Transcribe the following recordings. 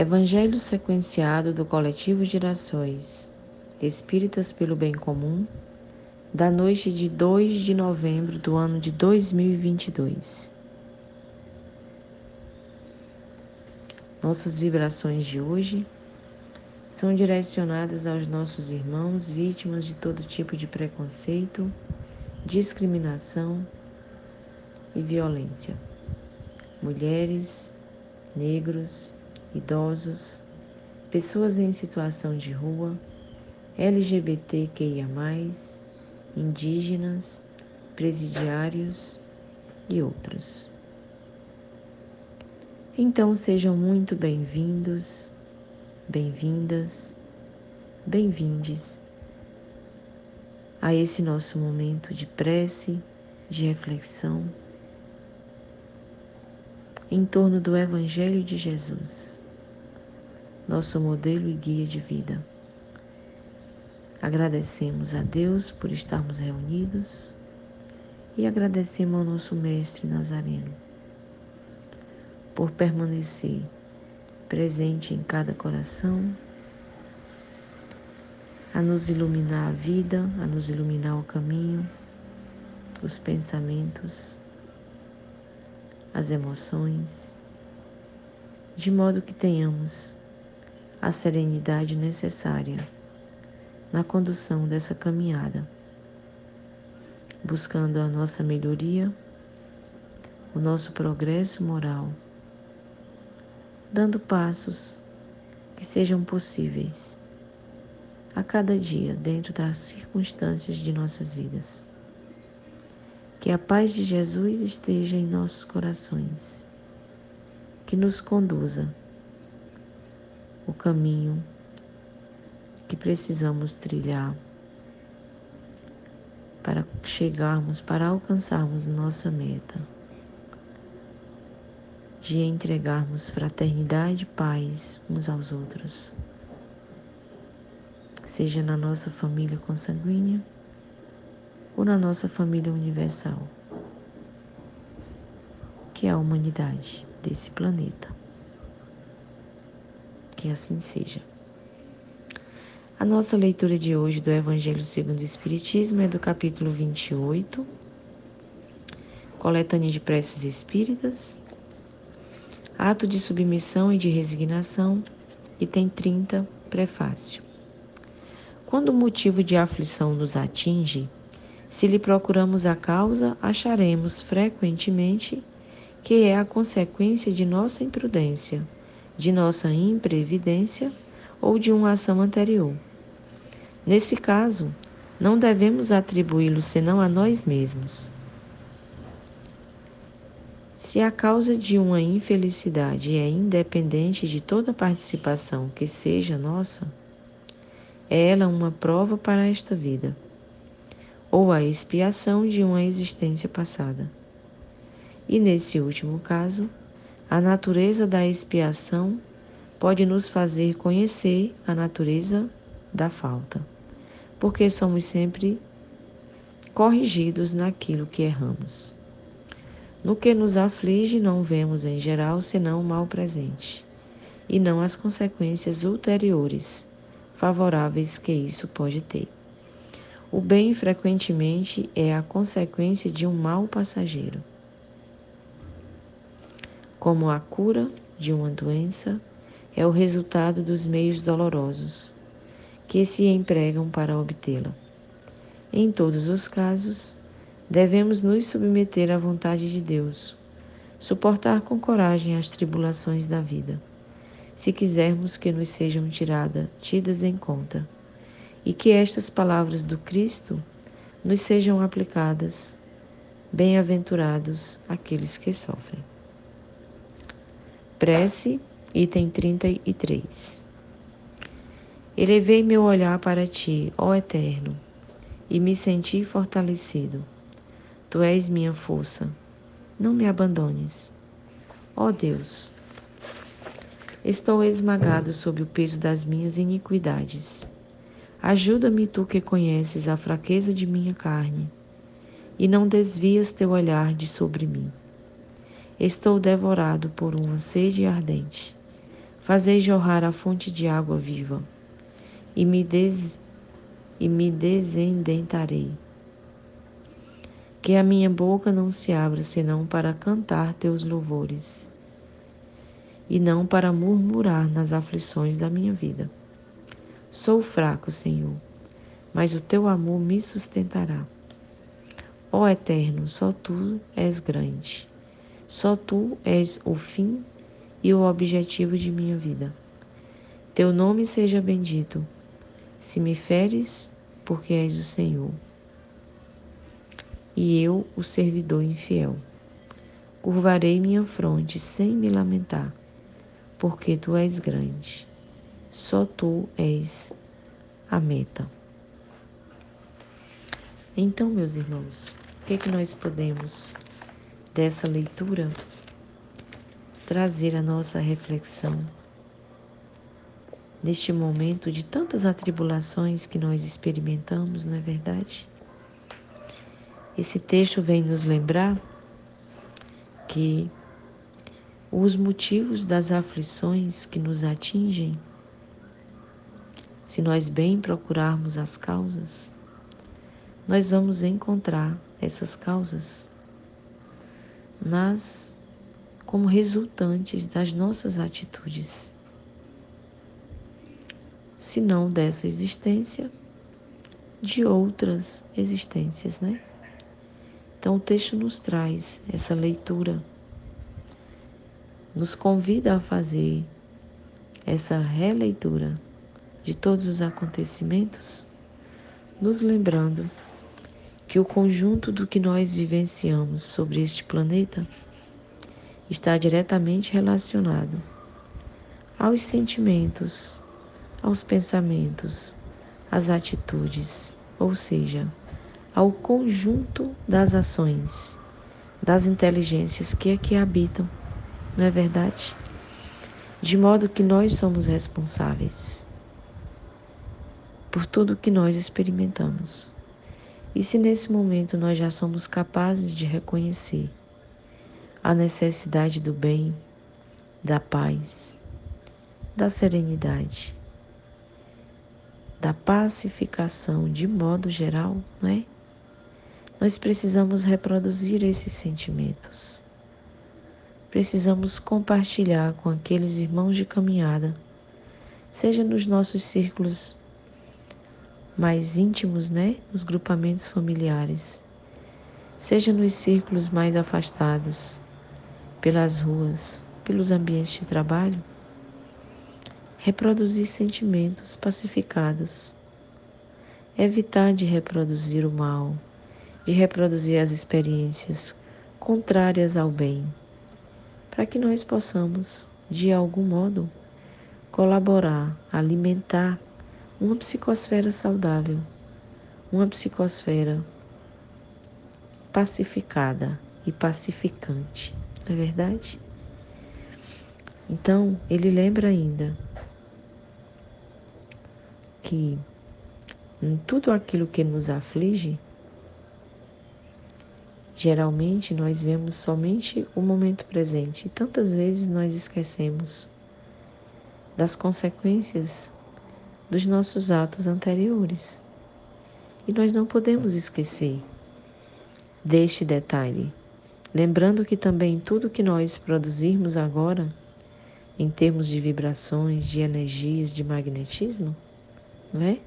Evangelho sequenciado do Coletivo Girassóis Espíritas pelo Bem Comum, da noite de 2 de novembro do ano de 2022. Nossas vibrações de hoje são direcionadas aos nossos irmãos vítimas de todo tipo de preconceito, discriminação e violência. Mulheres, negros, idosos, pessoas em situação de rua, LGBTQIA, indígenas, presidiários e outros. Então sejam muito bem-vindos, bem-vindas, bem-vindes a esse nosso momento de prece, de reflexão em torno do Evangelho de Jesus, nosso modelo e guia de vida. Agradecemos a Deus por estarmos reunidos e agradecemos ao nosso Mestre Nazareno por permanecer presente em cada coração, a nos iluminar a vida, a nos iluminar o caminho, os pensamentos as emoções, de modo que tenhamos a serenidade necessária na condução dessa caminhada, buscando a nossa melhoria, o nosso progresso moral, dando passos que sejam possíveis a cada dia dentro das circunstâncias de nossas vidas. Que a paz de Jesus esteja em nossos corações, que nos conduza o caminho que precisamos trilhar para chegarmos, para alcançarmos nossa meta de entregarmos fraternidade e paz uns aos outros, seja na nossa família consanguínea ou na nossa família universal, que é a humanidade desse planeta. Que assim seja. A nossa leitura de hoje do Evangelho segundo o Espiritismo é do capítulo 28, Coletânea de Preces Espíritas, Ato de Submissão e de Resignação, e tem 30 prefácio. Quando o motivo de aflição nos atinge, se lhe procuramos a causa, acharemos frequentemente que é a consequência de nossa imprudência, de nossa imprevidência ou de uma ação anterior. Nesse caso, não devemos atribuí-lo senão a nós mesmos. Se a causa de uma infelicidade é independente de toda participação que seja nossa, é ela uma prova para esta vida ou a expiação de uma existência passada. E nesse último caso, a natureza da expiação pode nos fazer conhecer a natureza da falta, porque somos sempre corrigidos naquilo que erramos. No que nos aflige, não vemos em geral senão o mal presente, e não as consequências ulteriores favoráveis que isso pode ter. O bem frequentemente é a consequência de um mal passageiro. Como a cura de uma doença é o resultado dos meios dolorosos que se empregam para obtê-la. Em todos os casos, devemos nos submeter à vontade de Deus, suportar com coragem as tribulações da vida, se quisermos que nos sejam tirada, tidas em conta e que estas palavras do Cristo nos sejam aplicadas. Bem-aventurados aqueles que sofrem. Prece, item 33. Elevei meu olhar para ti, ó Eterno, e me senti fortalecido. Tu és minha força. Não me abandones. Ó Deus, estou esmagado sob o peso das minhas iniquidades Ajuda-me, tu que conheces a fraqueza de minha carne, e não desvias teu olhar de sobre mim. Estou devorado por uma sede ardente. Fazei jorrar a fonte de água viva, e me, des... e me desendentarei. Que a minha boca não se abra senão para cantar teus louvores, e não para murmurar nas aflições da minha vida. Sou fraco, Senhor, mas o teu amor me sustentará. Ó Eterno, só tu és grande. Só tu és o fim e o objetivo de minha vida. Teu nome seja bendito. Se me feres, porque és o Senhor. E eu, o servidor infiel. Curvarei minha fronte sem me lamentar, porque tu és grande. Só tu és a meta. Então, meus irmãos, o que, é que nós podemos dessa leitura trazer a nossa reflexão neste momento de tantas atribulações que nós experimentamos, não é verdade? Esse texto vem nos lembrar que os motivos das aflições que nos atingem, se nós bem procurarmos as causas, nós vamos encontrar essas causas nas como resultantes das nossas atitudes. Se não dessa existência, de outras existências, né? Então o texto nos traz essa leitura, nos convida a fazer essa releitura de todos os acontecimentos, nos lembrando que o conjunto do que nós vivenciamos sobre este planeta está diretamente relacionado aos sentimentos, aos pensamentos, às atitudes, ou seja, ao conjunto das ações, das inteligências que aqui habitam, não é verdade? De modo que nós somos responsáveis por tudo que nós experimentamos. E se nesse momento nós já somos capazes de reconhecer a necessidade do bem, da paz, da serenidade, da pacificação de modo geral, não é? Nós precisamos reproduzir esses sentimentos. Precisamos compartilhar com aqueles irmãos de caminhada, seja nos nossos círculos mais íntimos, né? Nos grupamentos familiares, seja nos círculos mais afastados, pelas ruas, pelos ambientes de trabalho, reproduzir sentimentos pacificados, evitar de reproduzir o mal, de reproduzir as experiências contrárias ao bem, para que nós possamos, de algum modo, colaborar, alimentar uma psicosfera saudável, uma psicosfera pacificada e pacificante, não é verdade? Então, ele lembra ainda que em tudo aquilo que nos aflige, geralmente nós vemos somente o momento presente e tantas vezes nós esquecemos das consequências dos nossos atos anteriores. E nós não podemos esquecer deste detalhe, lembrando que também tudo que nós produzirmos agora, em termos de vibrações, de energias, de magnetismo, não é?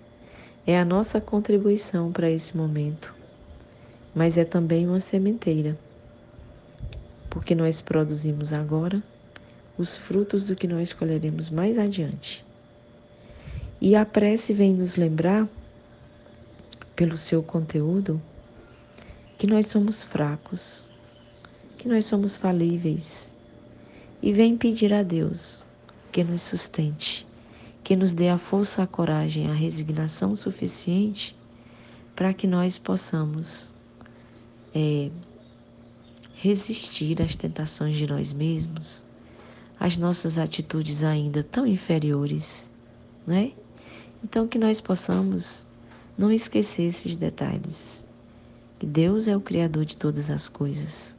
É a nossa contribuição para esse momento, mas é também uma sementeira, porque nós produzimos agora os frutos do que nós colheremos mais adiante. E a prece vem nos lembrar, pelo seu conteúdo, que nós somos fracos, que nós somos falíveis, e vem pedir a Deus que nos sustente, que nos dê a força, a coragem, a resignação suficiente para que nós possamos é, resistir às tentações de nós mesmos, às nossas atitudes ainda tão inferiores, né? Então, que nós possamos não esquecer esses detalhes. Que Deus é o Criador de todas as coisas.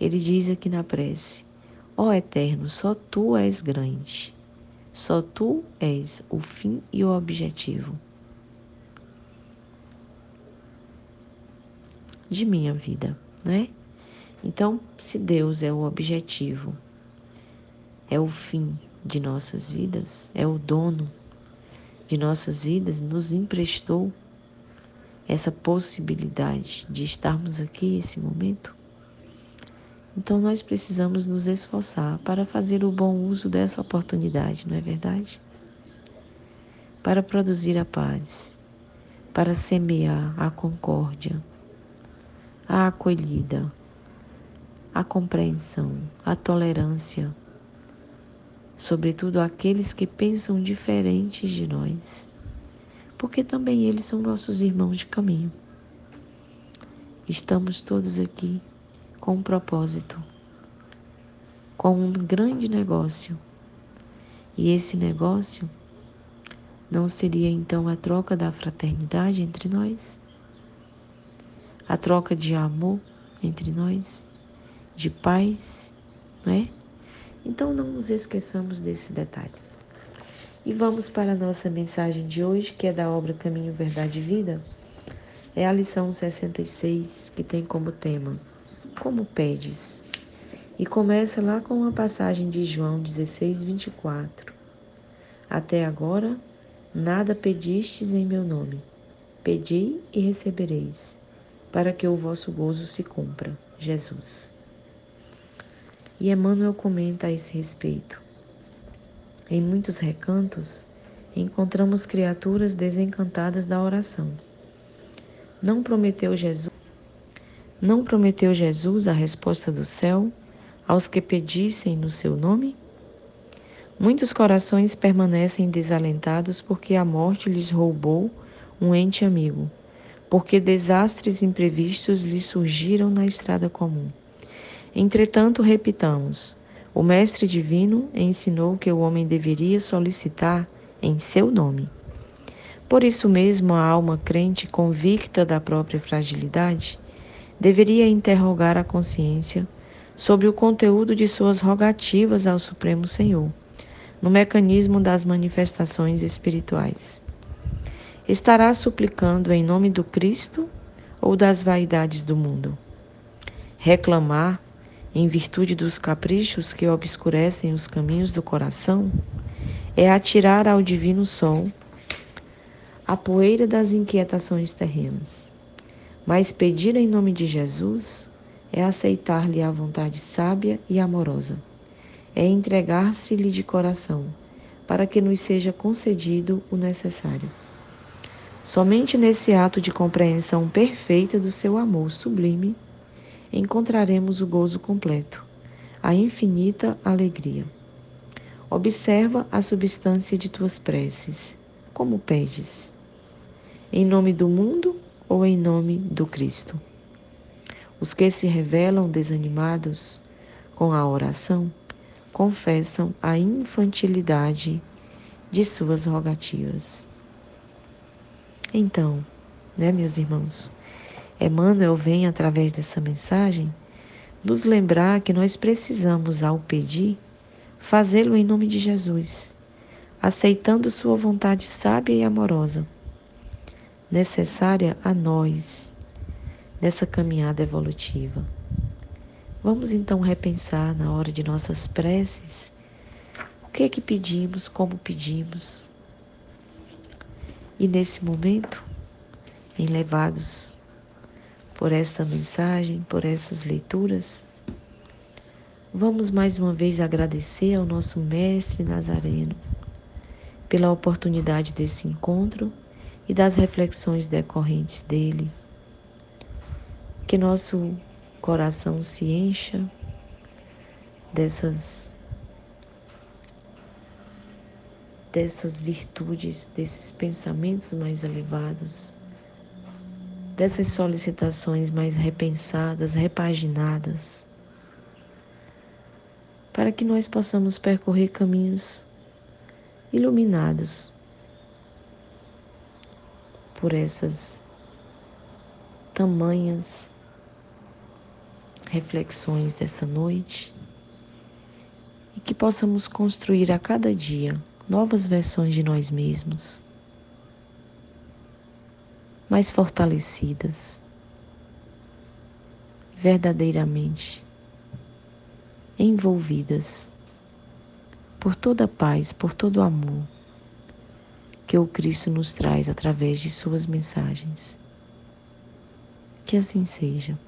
Ele diz aqui na prece: Ó oh, Eterno, só tu és grande. Só tu és o fim e o objetivo de minha vida, né? Então, se Deus é o objetivo, é o fim de nossas vidas, é o dono de nossas vidas, nos emprestou essa possibilidade de estarmos aqui nesse momento, então nós precisamos nos esforçar para fazer o bom uso dessa oportunidade, não é verdade? Para produzir a paz, para semear a concórdia, a acolhida, a compreensão, a tolerância, sobretudo aqueles que pensam diferentes de nós, porque também eles são nossos irmãos de caminho. Estamos todos aqui com um propósito, com um grande negócio. E esse negócio não seria então a troca da fraternidade entre nós? A troca de amor entre nós? De paz, não é? Então não nos esqueçamos desse detalhe. E vamos para a nossa mensagem de hoje, que é da obra Caminho, Verdade e Vida. É a lição 66, que tem como tema como pedes. E começa lá com uma passagem de João 16, 24. Até agora, nada pedistes em meu nome. Pedi e recebereis, para que o vosso gozo se cumpra. Jesus. E Emmanuel comenta a esse respeito. Em muitos recantos, encontramos criaturas desencantadas da oração. Não prometeu Jesus não prometeu Jesus a resposta do céu aos que pedissem no seu nome? Muitos corações permanecem desalentados porque a morte lhes roubou um ente amigo, porque desastres imprevistos lhes surgiram na estrada comum. Entretanto, repitamos: o Mestre Divino ensinou que o homem deveria solicitar em seu nome. Por isso mesmo, a alma crente, convicta da própria fragilidade, deveria interrogar a consciência sobre o conteúdo de suas rogativas ao Supremo Senhor, no mecanismo das manifestações espirituais. Estará suplicando em nome do Cristo ou das vaidades do mundo? Reclamar, em virtude dos caprichos que obscurecem os caminhos do coração, é atirar ao Divino Sol a poeira das inquietações terrenas. Mas pedir em nome de Jesus é aceitar-lhe a vontade sábia e amorosa. É entregar-se-lhe de coração, para que nos seja concedido o necessário. Somente nesse ato de compreensão perfeita do seu amor sublime encontraremos o gozo completo, a infinita alegria. Observa a substância de tuas preces. Como pedes? Em nome do mundo ou em nome do Cristo. Os que se revelam desanimados com a oração confessam a infantilidade de suas rogativas. Então, né, meus irmãos, Emmanuel vem através dessa mensagem nos lembrar que nós precisamos, ao pedir, fazê-lo em nome de Jesus, aceitando Sua vontade sábia e amorosa necessária a nós nessa caminhada evolutiva. Vamos então repensar na hora de nossas preces o que é que pedimos, como pedimos. E nesse momento, enlevados por esta mensagem, por essas leituras, vamos mais uma vez agradecer ao nosso Mestre Nazareno pela oportunidade desse encontro e das reflexões decorrentes dele. Que nosso coração se encha dessas dessas virtudes, desses pensamentos mais elevados, dessas solicitações mais repensadas, repaginadas, para que nós possamos percorrer caminhos iluminados por essas tamanhas reflexões dessa noite e que possamos construir a cada dia novas versões de nós mesmos, mais fortalecidas, verdadeiramente envolvidas por toda a paz, por todo o amor que o Cristo nos traz através de suas mensagens. Que assim seja.